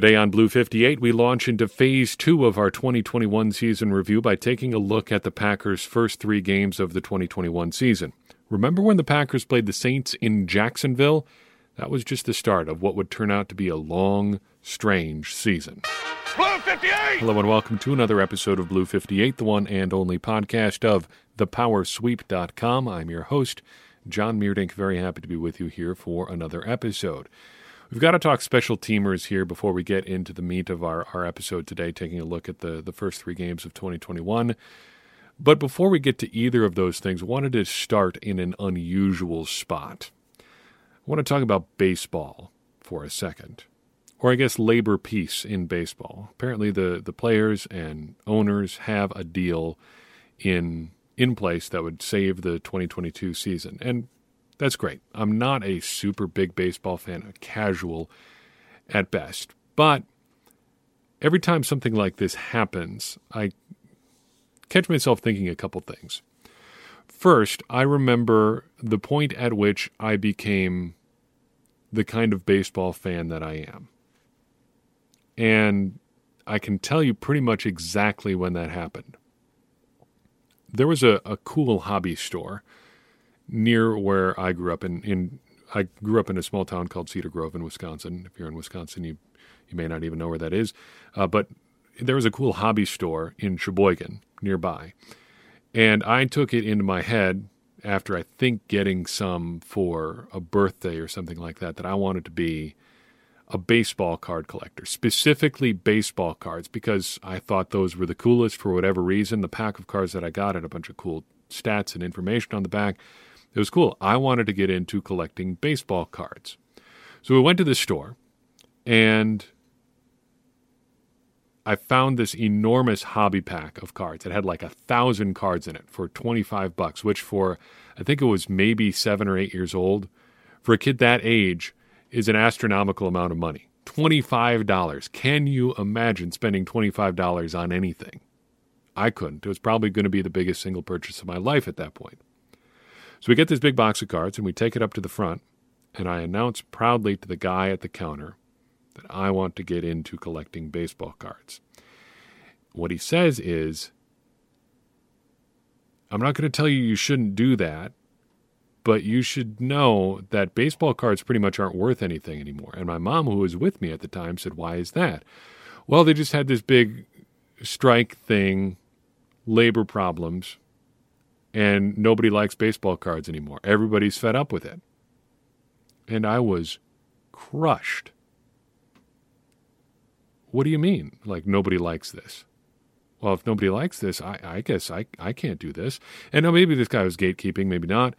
Today on Blue 58, we launch into phase two of our 2021 season review by taking a look at the Packers' first three games of the 2021 season. Remember when the Packers played the Saints in Jacksonville? That was just the start of what would turn out to be a long, strange season. Blue 58! Hello and welcome to another episode of Blue 58, the one and only podcast of thepowersweep.com. I'm your host, Jon Meerdink. Very happy to be with you here for another episode. We've got to talk special teamers here before we get into the meat of our, our episode today, taking a look at the, the first three games of 2021. But before we get to either of those things, wanted to start in an unusual spot. I want to talk about baseball for a second, or I guess labor peace in baseball. Apparently, the, the players and owners have a deal in in place that would save the 2022 season. And that's great. I'm not a super big baseball fan, a casual at best. But every time something like this happens, I catch myself thinking a couple things. First, I remember the point at which I became the kind of baseball fan that I am. And I can tell you pretty much exactly when that happened. There was a, a cool hobby store near where I grew up in, in I grew up in a small town called Cedar Grove in Wisconsin. If you're in Wisconsin, you you may not even know where that is. Uh, but there was a cool hobby store in Sheboygan nearby, and I took it into my head after I think getting some for a birthday or something like that that I wanted to be a baseball card collector, specifically baseball cards, because I thought those were the coolest for whatever reason. The pack of cards that I got had a bunch of cool stats and information on the back. It was cool. I wanted to get into collecting baseball cards. So we went to the store and I found this enormous hobby pack of cards. It had like a thousand cards in it for 25 bucks, which for, I think it was maybe seven or eight years old, for a kid that age is an astronomical amount of money. $25. Can you imagine spending $25 on anything? I couldn't. It was probably going to be the biggest single purchase of my life at that point. So we get this big box of cards and we take it up to the front, and I announce proudly to the guy at the counter that I want to get into collecting baseball cards. What he says is, I'm not going to tell you you shouldn't do that, but you should know that baseball cards pretty much aren't worth anything anymore. And my mom, who was with me at the time, said, Why is that? Well, they just had this big strike thing, labor problems, and nobody likes baseball cards anymore. Everybody's fed up with it. And I was crushed. What do you mean? Like, nobody likes this? Well, if nobody likes this, I, I guess I, I can't do this. And now maybe this guy was gatekeeping, maybe not.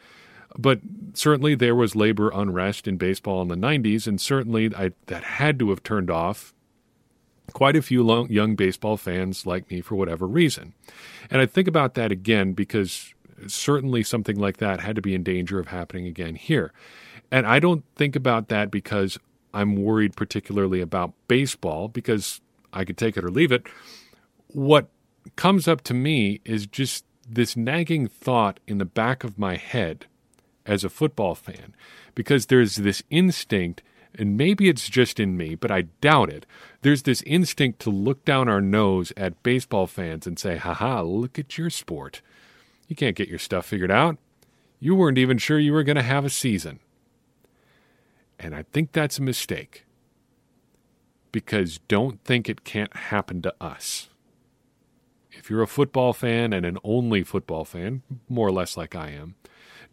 But certainly there was labor unrest in baseball in the 90s, and certainly I, that had to have turned off quite a few long, young baseball fans like me for whatever reason. And I think about that again because certainly something like that had to be in danger of happening again here. And I don't think about that because I'm worried particularly about baseball, because I could take it or leave it. What comes up to me is just this nagging thought in the back of my head as a football fan, because there's this instinct, and maybe it's just in me, but I doubt it. There's this instinct to look down our nose at baseball fans and say, haha, look at your sport. You can't get your stuff figured out. You weren't even sure you were going to have a season. And I think that's a mistake. Because don't think it can't happen to us. If you're a football fan and an only football fan, more or less like I am,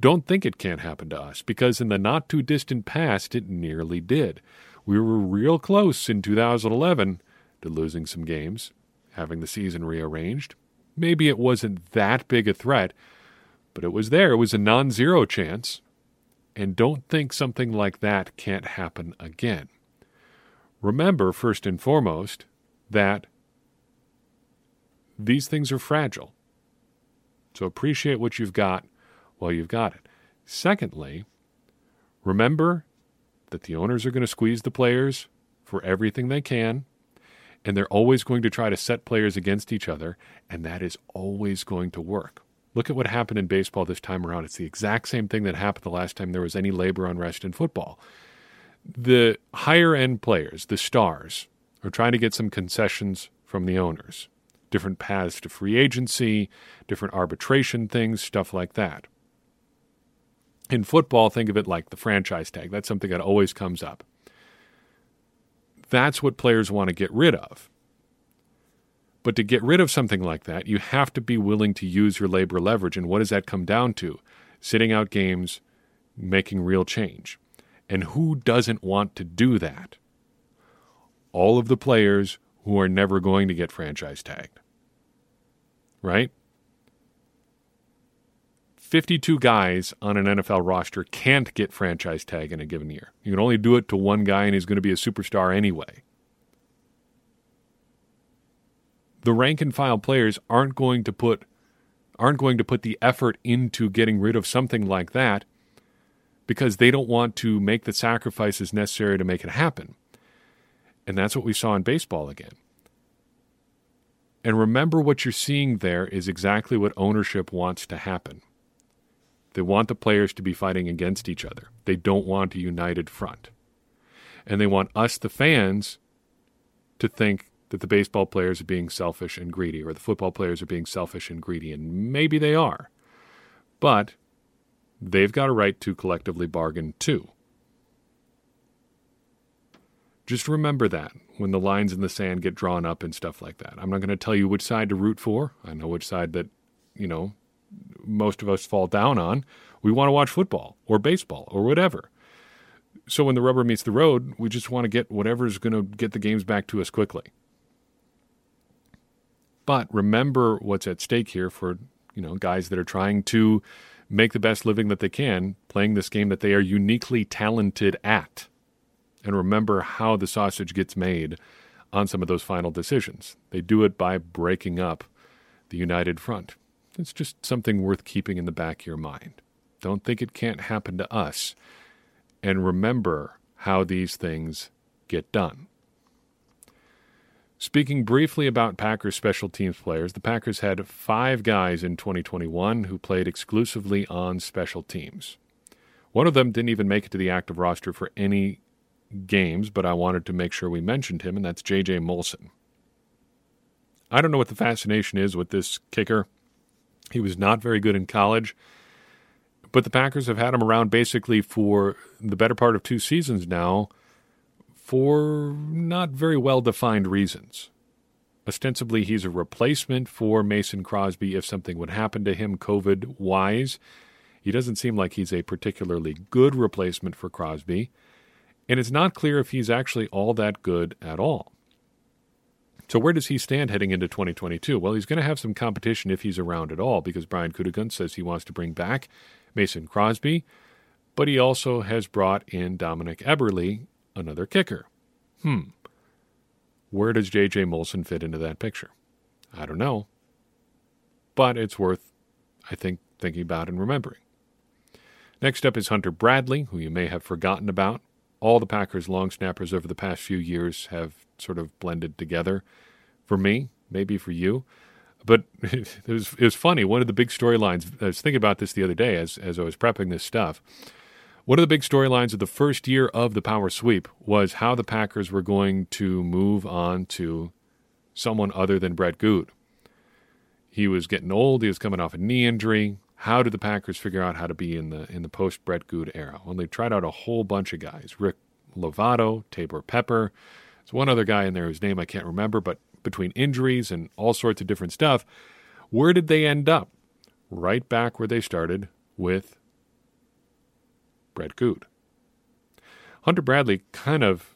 don't think it can't happen to us because in the not too distant past it nearly did. We were real close in 2011 to losing some games, having the season rearranged, Maybe it wasn't that big a threat, but it was there. It was a non zero chance. And don't think something like that can't happen again. Remember, first and foremost, that these things are fragile. So appreciate what you've got while you've got it. Secondly, remember that the owners are going to squeeze the players for everything they can and they're always going to try to set players against each other, and that is always going to work. Look at what happened in baseball this time around. It's the exact same thing that happened the last time there was any labor unrest in football. The higher end players, the stars, are trying to get some concessions from the owners. Different paths to free agency, different arbitration things, stuff like that. In football, think of it like the franchise tag. That's something that always comes up. That's what players want to get rid of. But to get rid of something like that, you have to be willing to use your labor leverage. And what does that come down to? Sitting out games, making real change. And who doesn't want to do that? All of the players who are never going to get franchise tagged. Right? 52 guys on an NFL roster can't get franchise tag in a given year. You can only do it to one guy, and he's going to be a superstar anyway. The rank and file players aren't going to put aren't going to put the effort into getting rid of something like that because they don't want to make the sacrifices necessary to make it happen. And that's what we saw in baseball again. And remember what you're seeing there is exactly what ownership wants to happen. They want the players to be fighting against each other. They don't want a united front. And they want us, the fans, to think that the baseball players are being selfish and greedy, or the football players are being selfish and greedy. And maybe they are. But they've got a right to collectively bargain too. Just remember that when the lines in the sand get drawn up and stuff like that. I'm not going to tell you which side to root for. I know which side that, you know, most of us fall down on. We want to watch football or baseball or whatever. So when the rubber meets the road, we just want to get whatever's going to get the games back to us quickly. But remember what's at stake here for, you know, guys that are trying to make the best living that they can playing this game that they are uniquely talented at. And remember how the sausage gets made on some of those final decisions. They do it by breaking up the united front. It's just something worth keeping in the back of your mind. Don't think it can't happen to us. And remember how these things get done. Speaking briefly about Packers special teams players, the Packers had five guys in 2021 who played exclusively on special teams. One of them didn't even make it to the active roster for any games, but I wanted to make sure we mentioned him, and that's J.J. Molson. I don't know what the fascination is with this kicker. He was not very good in college, but the Packers have had him around basically for the better part of two seasons now for not very well defined reasons. Ostensibly, he's a replacement for Mason Crosby if something would happen to him COVID wise. He doesn't seem like he's a particularly good replacement for Crosby, and it's not clear if he's actually all that good at all. So where does he stand heading into 2022? Well, he's going to have some competition if he's around at all because Brian Gutekunst says he wants to bring back Mason Crosby, but he also has brought in Dominik Eberle, another kicker. Hmm. Where does J.J. Molson fit into that picture? I don't know. But it's worth, I think, thinking about and remembering. Next up is Hunter Bradley, who you may have forgotten about. All the Packers' long snappers over the past few years have sort of blended together for me, maybe for you. But it was it was funny. One of the big storylines. I was thinking about this the other day as as I was prepping this stuff. One of the big storylines of the first year of the power sweep was how the Packers were going to move on to someone other than Brett Goode. He was getting old. He was coming off a knee injury. How did the Packers figure out how to be in the in the post Brett Goode era? Well, they tried out a whole bunch of guys: Rick Lovato, Taybor Pepper, there's one other guy in there whose name I can't remember, but between injuries and all sorts of different stuff, where did they end up? Right back where they started with Brett Goode. Hunter Bradley kind of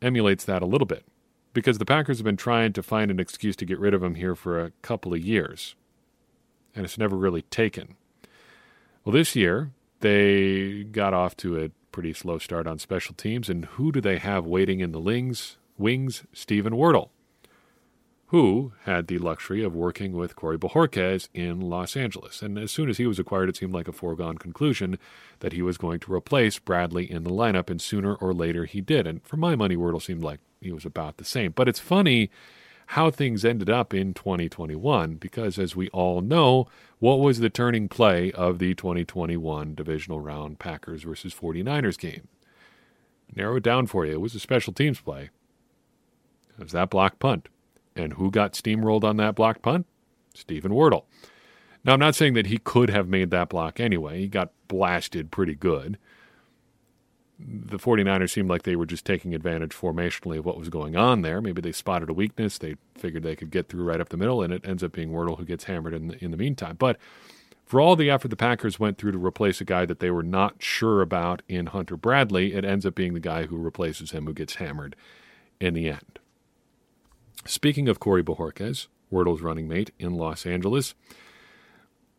emulates that a little bit because the Packers have been trying to find an excuse to get rid of him here for a couple of years, and it's never really taken. Well, this year they got off to a pretty slow start on special teams. And who do they have waiting in the wings? Wings, Steven Wirtel, who had the luxury of working with Corey Bojorquez in Los Angeles. And as soon as he was acquired, it seemed like a foregone conclusion that he was going to replace Bradley in the lineup, and sooner or later he did. And for my money, Wirtel seemed like he was about the same. But it's funny how things ended up in 2021 because, as we all know, what was the turning play of the 2021 divisional round Packers versus 49ers game? Narrow it down for you. It was a special teams play. It was that block punt. And who got steamrolled on that block punt? Steven Wirtel. Now, I'm not saying that he could have made that block anyway. He got blasted pretty good. The 49ers seemed like they were just taking advantage formationally of what was going on there. Maybe they spotted a weakness. They figured they could get through right up the middle, and it ends up being Wirtel who gets hammered in the, in the meantime. But for all the effort the Packers went through to replace a guy that they were not sure about in Hunter Bradley, it ends up being the guy who replaces him who gets hammered in the end. Speaking of Corey Bojorquez, Wirtel's running mate in Los Angeles,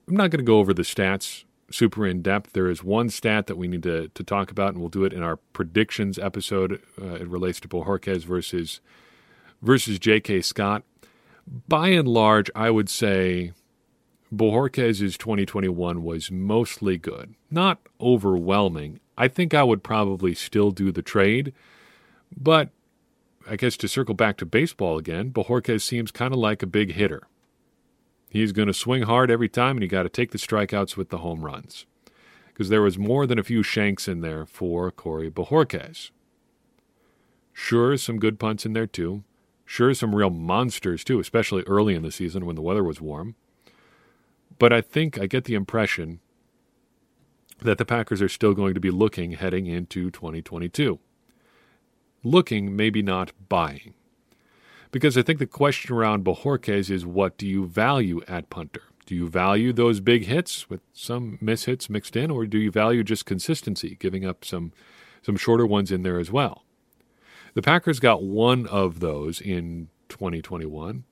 I'm not going to go over the stats super in depth. There is one stat that we need to, to talk about, and we'll do it in our predictions episode. Uh, it relates to Bojorquez versus versus J.K. Scott. By and large, I would say Bojorquez's 2021 was mostly good, not overwhelming. I think I would probably still do the trade, but I guess to circle back to baseball again, Bojorquez seems kind of like a big hitter. He's going to swing hard every time, and you got to take the strikeouts with the home runs. Because there was more than a few shanks in there for Corey Bojorquez. Sure, some good punts in there too. Sure, some real monsters too, especially early in the season when the weather was warm. But I think I get the impression that the Packers are still going to be looking heading into 2022. Looking, maybe not buying. Because I think the question around Bojorquez is what do you value at punter? Do you value those big hits with some miss hits mixed in, or do you value just consistency, giving up some some shorter ones in there as well? The Packers got one of those in 2021.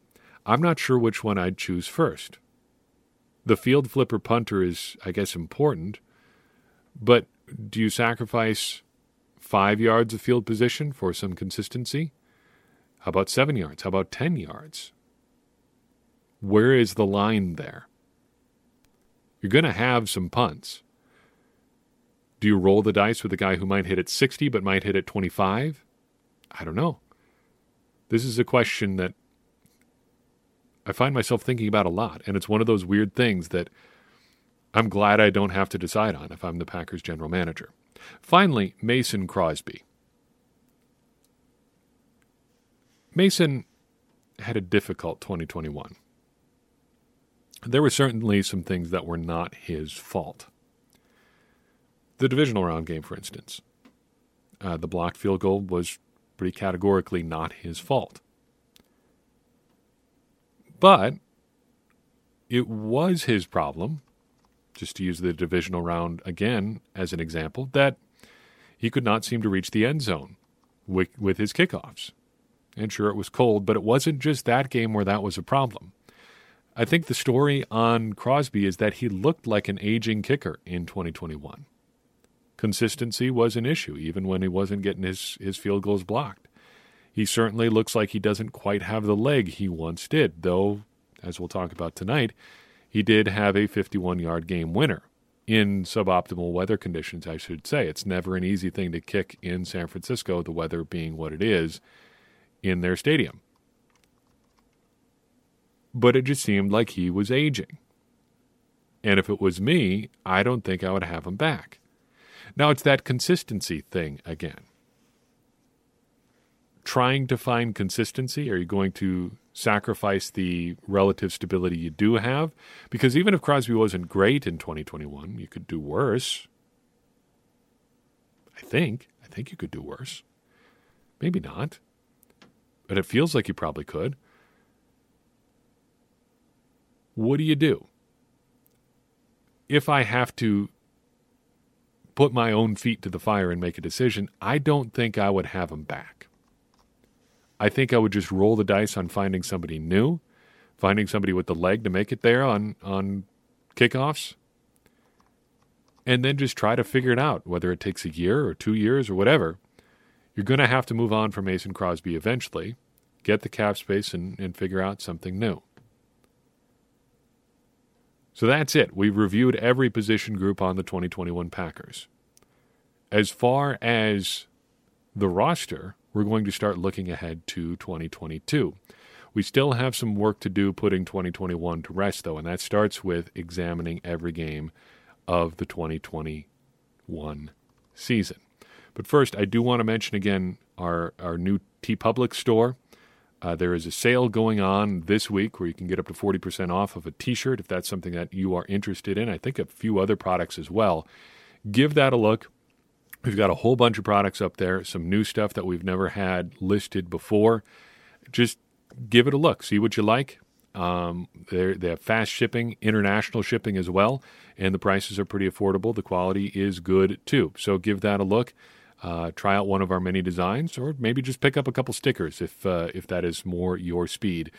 I'm not sure which one I'd choose first. The field flipper punter is, I guess, important, but do you sacrifice five yards of field position for some consistency? How about seven yards? How about 10 yards? Where is the line there? You're going to have some punts. Do you roll the dice with a guy who might hit at 60 but might hit at 25? I don't know. This is a question that I find myself thinking about a lot, and it's one of those weird things that I'm glad I don't have to decide on if I'm the Packers general manager. Finally, Mason Crosby. Mason had a difficult 2021. There were certainly some things that were not his fault. The divisional round game, for instance, uh, the blocked field goal was pretty categorically not his fault. But it was his problem, just to use the divisional round again as an example, that he could not seem to reach the end zone with, with his kickoffs. And sure, it was cold, but it wasn't just that game where that was a problem. I think the story on Crosby is that he looked like an aging kicker in 2021. Consistency was an issue, even when he wasn't getting his, his field goals blocked. He certainly looks like he doesn't quite have the leg he once did, though, as we'll talk about tonight, he did have a 51 yard game winner in suboptimal weather conditions, I should say. It's never an easy thing to kick in San Francisco, the weather being what it is in their stadium. But it just seemed like he was aging. And if it was me, I don't think I would have him back. Now it's that consistency thing again. Trying to find consistency, are you going to sacrifice the relative stability you do have? Because even if Crosby wasn't great in 2021, you could do worse. I think. I think you could do worse. Maybe not but it feels like you probably could. What do you do? If I have to put my own feet to the fire and make a decision, I don't think I would have him back. I think I would just roll the dice on finding somebody new, finding somebody with the leg to make it there on, on kickoffs, and then just try to figure it out, whether it takes a year or two years or whatever. You're going to have to move on from Mason Crosby eventually, get the cap space, and, and figure out something new. So that's it. We've reviewed every position group on the 2021 Packers. As far as the roster, we're going to start looking ahead to 2022. We still have some work to do putting 2021 to rest, though, and that starts with examining every game of the 2021 season. But first, I do want to mention again our, our new TeePublic store. Uh, there is a sale going on this week where you can get up to 40% off of a t shirt if that's something that you are interested in. I think a few other products as well. Give that a look. We've got a whole bunch of products up there, some new stuff that we've never had listed before. Just give it a look, see what you like. Um, they have fast shipping, international shipping as well, and the prices are pretty affordable. The quality is good too. So give that a look. Uh, try out one of our many designs, or maybe just pick up a couple stickers if uh, if that is more your speed.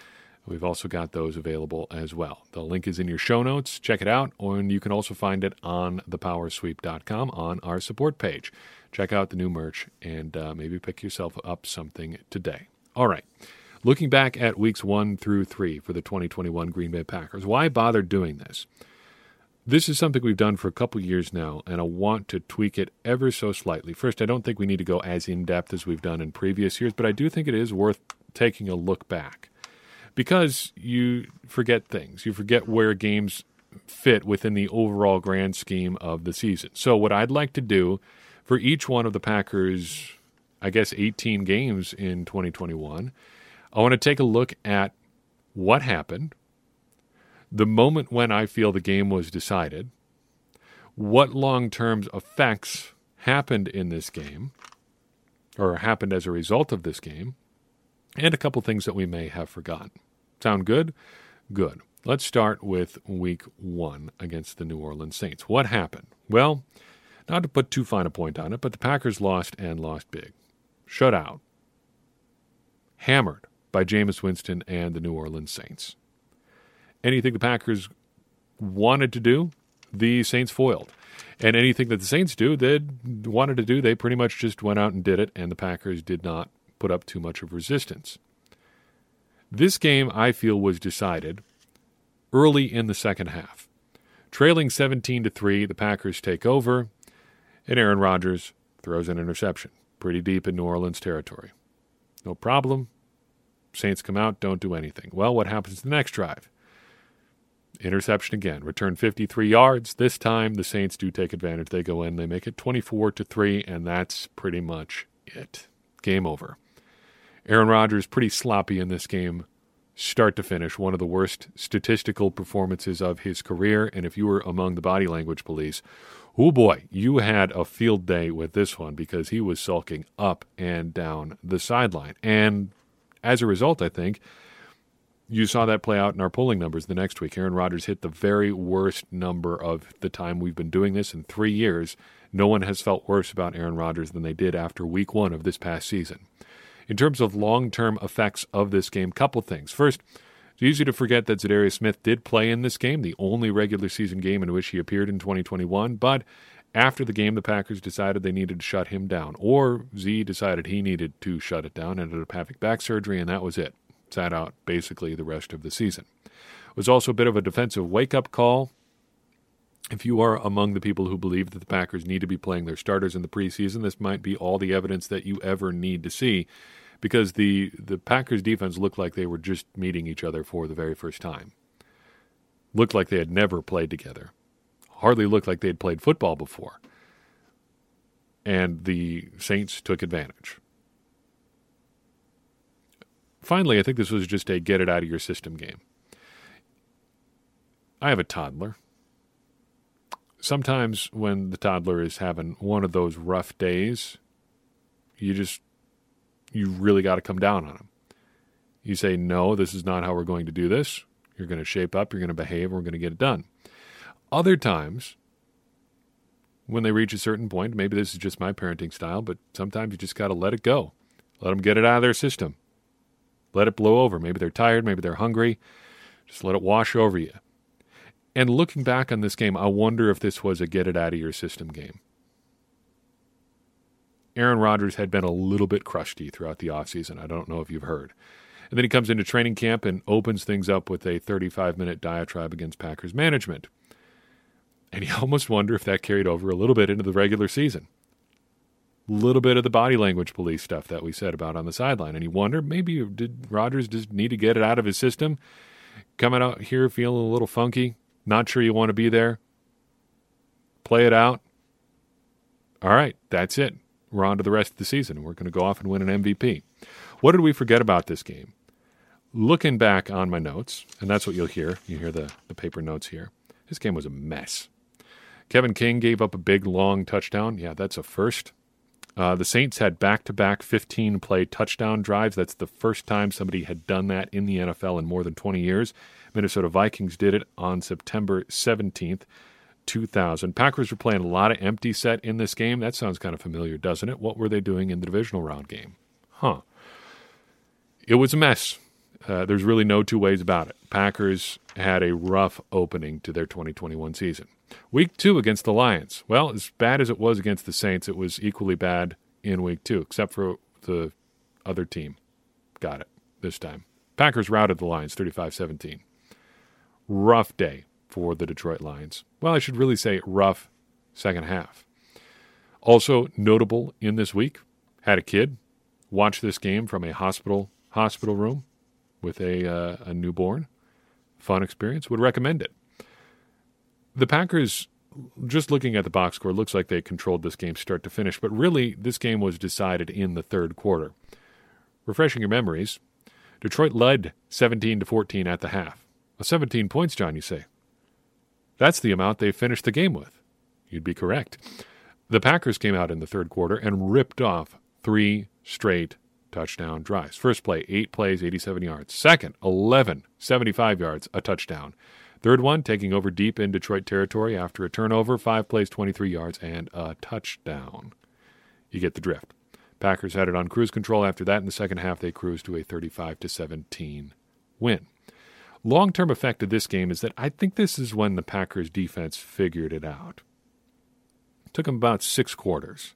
We've also got those available as well. The link is in your show notes. Check it out, and you can also find it on thepowersweep.com on our support page. Check out the new merch and uh, maybe pick yourself up something today. All right. Looking back at weeks one through three for the 2021 Green Bay Packers, why bother doing this? This is something we've done for a couple years now, and I want to tweak it ever so slightly. First, I don't think we need to go as in depth as we've done in previous years, but I do think it is worth taking a look back because you forget things. You forget where games fit within the overall grand scheme of the season. So, what I'd like to do for each one of the Packers, I guess, 18 games in 2021 I want to take a look at what happened, the moment when I feel the game was decided, what long term effects happened in this game, or happened as a result of this game, and a couple things that we may have forgotten. Sound good? Good. Let's start with week one against the New Orleans Saints. What happened? Well, not to put too fine a point on it, but the Packers lost and lost big. Shut out. Hammered by Jameis Winston and the New Orleans Saints. Anything the Packers wanted to do, the Saints foiled. And anything that the Saints do, they wanted to do, they pretty much just went out and did it, and the Packers did not put up too much of resistance. This game, I feel, was decided early in the second half. Trailing 17 to 3, the Packers take over, and Aaron Rodgers throws an interception pretty deep in New Orleans territory. No problem. Saints come out, don't do anything. Well, what happens the next drive? Interception again. Return 53 yards. This time the Saints do take advantage. They go in, they make it 24 to 3, and that's pretty much it. Game over. Aaron Rodgers pretty sloppy in this game, start to finish. One of the worst statistical performances of his career. And if you were among the body language police, oh boy, you had a field day with this one because he was sulking up and down the sideline. And as a result, I think you saw that play out in our polling numbers the next week. Aaron Rodgers hit the very worst number of the time we've been doing this in three years. No one has felt worse about Aaron Rodgers than they did after week one of this past season. In terms of long term effects of this game, couple things. First, it's easy to forget that Za'Darius Smith did play in this game, the only regular season game in which he appeared in 2021, but after the game, the Packers decided they needed to shut him down, or Z decided he needed to shut it down, ended up having back surgery, and that was it. Sat out basically the rest of the season. It was also a bit of a defensive wake up call. If you are among the people who believe that the Packers need to be playing their starters in the preseason, this might be all the evidence that you ever need to see because the, the Packers defense looked like they were just meeting each other for the very first time. Looked like they had never played together hardly looked like they had played football before. And the Saints took advantage. Finally, I think this was just a get it out of your system game. I have a toddler. Sometimes when the toddler is having one of those rough days, you just, you really got to come down on him. You say, no, this is not how we're going to do this. You're going to shape up, you're going to behave, we're going to get it done. Other times, when they reach a certain point, maybe this is just my parenting style, but sometimes you just got to let it go. Let them get it out of their system. Let it blow over. Maybe they're tired, maybe they're hungry. Just let it wash over you. And looking back on this game, I wonder if this was a get it out of your system game. Aaron Rodgers had been a little bit crusty throughout the offseason. I don't know if you've heard. And then he comes into training camp and opens things up with a 35 minute diatribe against Packers management. And you almost wonder if that carried over a little bit into the regular season. Little bit of the body language police stuff that we said about on the sideline. And you wonder maybe did Rodgers just need to get it out of his system? Coming out here feeling a little funky, not sure you want to be there. Play it out. All right, that's it. We're on to the rest of the season. We're going to go off and win an MVP. What did we forget about this game? looking back on my notes, and that's what you'll hear. You hear the, the paper notes here. This game was a mess. Kevin King gave up a big, long touchdown. Yeah, that's a first. Uh, the Saints had back to back 15 play touchdown drives. That's the first time somebody had done that in the NFL in more than 20 years. Minnesota Vikings did it on September 17th, 2000. Packers were playing a lot of empty set in this game. That sounds kind of familiar, doesn't it? What were they doing in the divisional round game? Huh. It was a mess. Uh, there's really no two ways about it. Packers had a rough opening to their 2021 season. Week two against the Lions. Well, as bad as it was against the Saints, it was equally bad in week two, except for the other team. Got it this time. Packers routed the Lions 35 17. Rough day for the Detroit Lions. Well, I should really say rough second half. Also notable in this week, had a kid watch this game from a hospital hospital room with a uh, a newborn. Fun experience. Would recommend it. The Packers, just looking at the box score, looks like they controlled this game start to finish, but really this game was decided in the third quarter. Refreshing your memories, Detroit led 17 to 14 at the half. 17 points, John, you say. That's the amount they finished the game with. You'd be correct. The Packers came out in the third quarter and ripped off three straight touchdown drives. First play, eight plays, 87 yards. Second, 11, 75 yards, a touchdown. Third one, taking over deep in Detroit territory after a turnover, five plays, 23 yards, and a touchdown. You get the drift. Packers had it on cruise control after that. In the second half, they cruised to a 35 to 17 win. Long term effect of this game is that I think this is when the Packers defense figured it out. It took them about six quarters.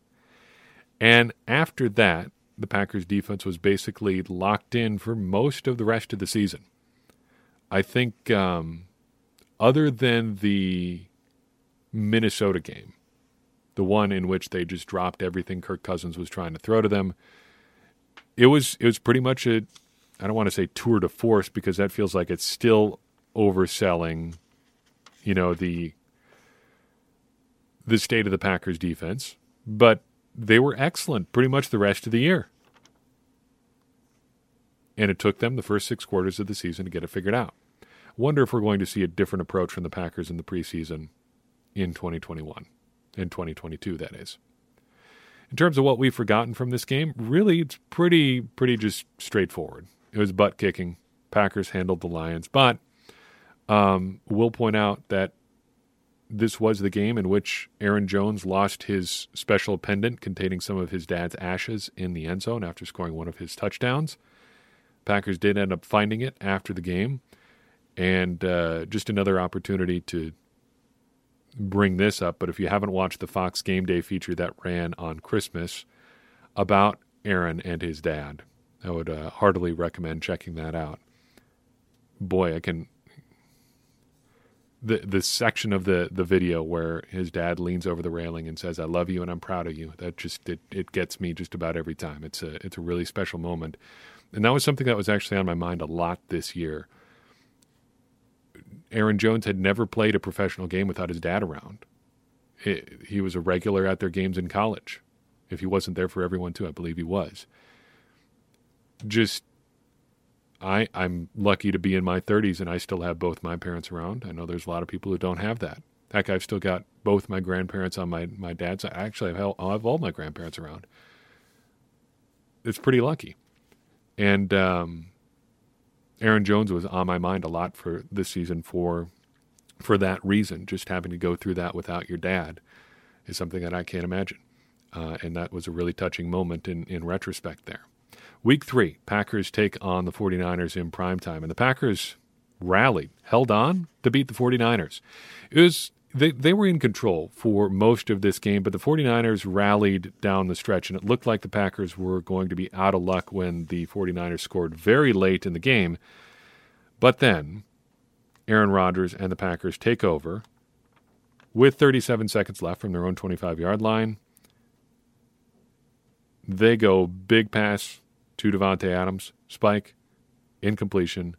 And after that, the Packers defense was basically locked in for most of the rest of the season. I think um, other than the Minnesota game, the one in which they just dropped everything Kirk Cousins was trying to throw to them, it was it was pretty much a I don't want to say tour de force because that feels like it's still overselling, you know, the the state of the Packers defense, but they were excellent pretty much the rest of the year. And it took them the first six quarters of the season to get it figured out. Wonder if we're going to see a different approach from the Packers in the preseason in 2021, in 2022, that is. In terms of what we've forgotten from this game, really, it's pretty, pretty just straightforward. It was butt kicking. Packers handled the Lions, but um, we'll point out that this was the game in which Aaron Jones lost his special pendant containing some of his dad's ashes in the end zone after scoring one of his touchdowns. Packers did end up finding it after the game and uh, just another opportunity to bring this up. But if you haven't watched the Fox Game Day feature that ran on Christmas about Aaron and his dad, I would uh, heartily recommend checking that out. Boy, I can. The the section of the, the video where his dad leans over the railing and says, "I love you and I'm proud of you." That just it, it gets me just about every time. It's a it's a really special moment, and that was something that was actually on my mind a lot this year Aaron Jones had never played a professional game without his dad around. He was a regular at their games in college. If he wasn't there for everyone too, I believe he was. Just I I'm lucky to be in my 30s and I still have both my parents around. I know there's a lot of people who don't have that. Heck, I've still got both my grandparents on my my dad's. Actually, I have, I have all my grandparents around. It's pretty lucky, and um, Aaron Jones was on my mind a lot for this season for for that reason. Just having to go through that without your dad is something that I can't imagine. Uh, and that was a really touching moment in, in retrospect there. Week three, Packers take on the 49ers in prime time. And the Packers rallied, held on to beat the 49ers. It was they, they were in control for most of this game, but the 49ers rallied down the stretch, and it looked like the Packers were going to be out of luck when the 49ers scored very late in the game. But then Aaron Rodgers and the Packers take over with 37 seconds left from their own 25 yard line. They go big pass to Davante Adams, spike, incompletion,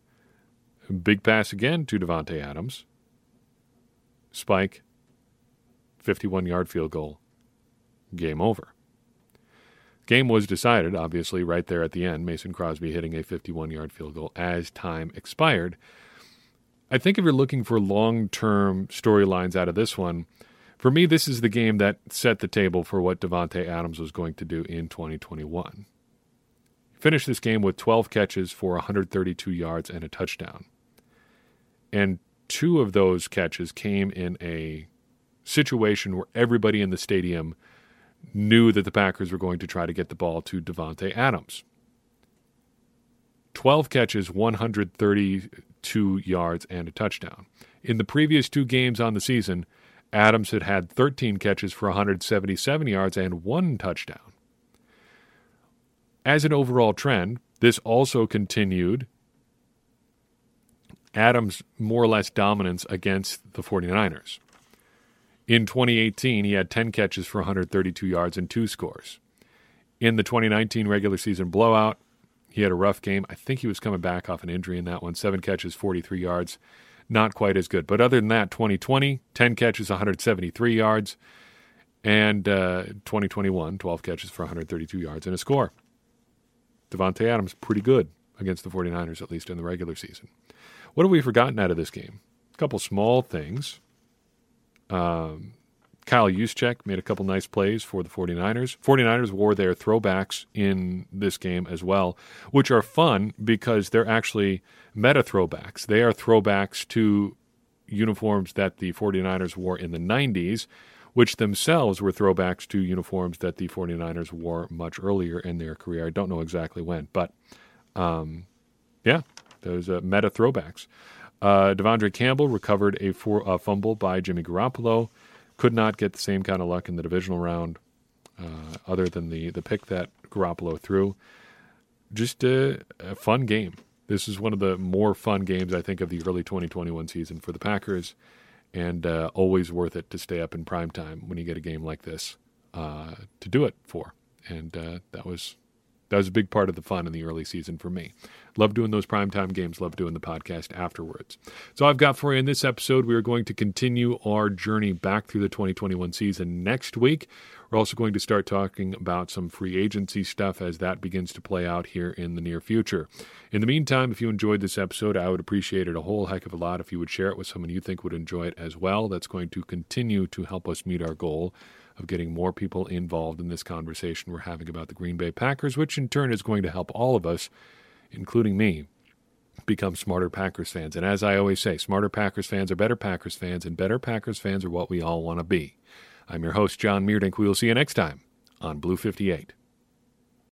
big pass again to Davante Adams spike, 51 yard field goal, game over. Game was decided, obviously, right there at the end. Mason Crosby hitting a 51 yard field goal as time expired. I think if you're looking for long term storylines out of this one, for me, this is the game that set the table for what Davante Adams was going to do in 2021. He finished this game with 12 catches for 132 yards and a touchdown. And two of those catches came in a situation where everybody in the stadium knew that the Packers were going to try to get the ball to Davante Adams. 12 catches, 132 yards, and a touchdown. In the previous two games on the season, Adams had had 13 catches for 177 yards and one touchdown. As an overall trend, this also continued Adams' more or less dominance against the 49ers. In 2018, he had 10 catches for 132 yards and two scores. In the 2019 regular season blowout, he had a rough game. I think he was coming back off an injury in that one. Seven catches, 43 yards. Not quite as good. But other than that, 2020, 10 catches, 173 yards. And uh, 2021, 12 catches for 132 yards and a score. Davante Adams, pretty good against the 49ers, at least in the regular season. What have we forgotten out of this game? A couple small things. Um, Kyle Juszczyk made a couple nice plays for the 49ers. 49ers wore their throwbacks in this game as well, which are fun because they're actually meta throwbacks. They are throwbacks to uniforms that the 49ers wore in the 90s, which themselves were throwbacks to uniforms that the 49ers wore much earlier in their career. I don't know exactly when, but um, yeah, those uh, meta throwbacks. Uh, De'Vondre Campbell recovered a, for, a fumble by Jimmy Garoppolo. Could not get the same kind of luck in the divisional round, uh, other than the the pick that Garoppolo threw. Just a, a, fun game. This is one of the more fun games I think of the early 2021 season for the Packers, and uh, always worth it to stay up in prime time when you get a game like this uh, to do it for. And uh, that was that was a big part of the fun in the early season for me. Love doing those primetime games, love doing the podcast afterwards. So, I've got for you in this episode, we are going to continue our journey back through the 2021 season next week. We're also going to start talking about some free agency stuff as that begins to play out here in the near future. In the meantime, if you enjoyed this episode, I would appreciate it a whole heck of a lot if you would share it with someone you think would enjoy it as well. That's going to continue to help us meet our goal of getting more people involved in this conversation we're having about the Green Bay Packers, which in turn is going to help all of us, including me, become smarter Packers fans. And as I always say, smarter Packers fans are better Packers fans, and better Packers fans are what we all want to be. I'm your host, Jon Meerdink. We will see you next time on Blue 58.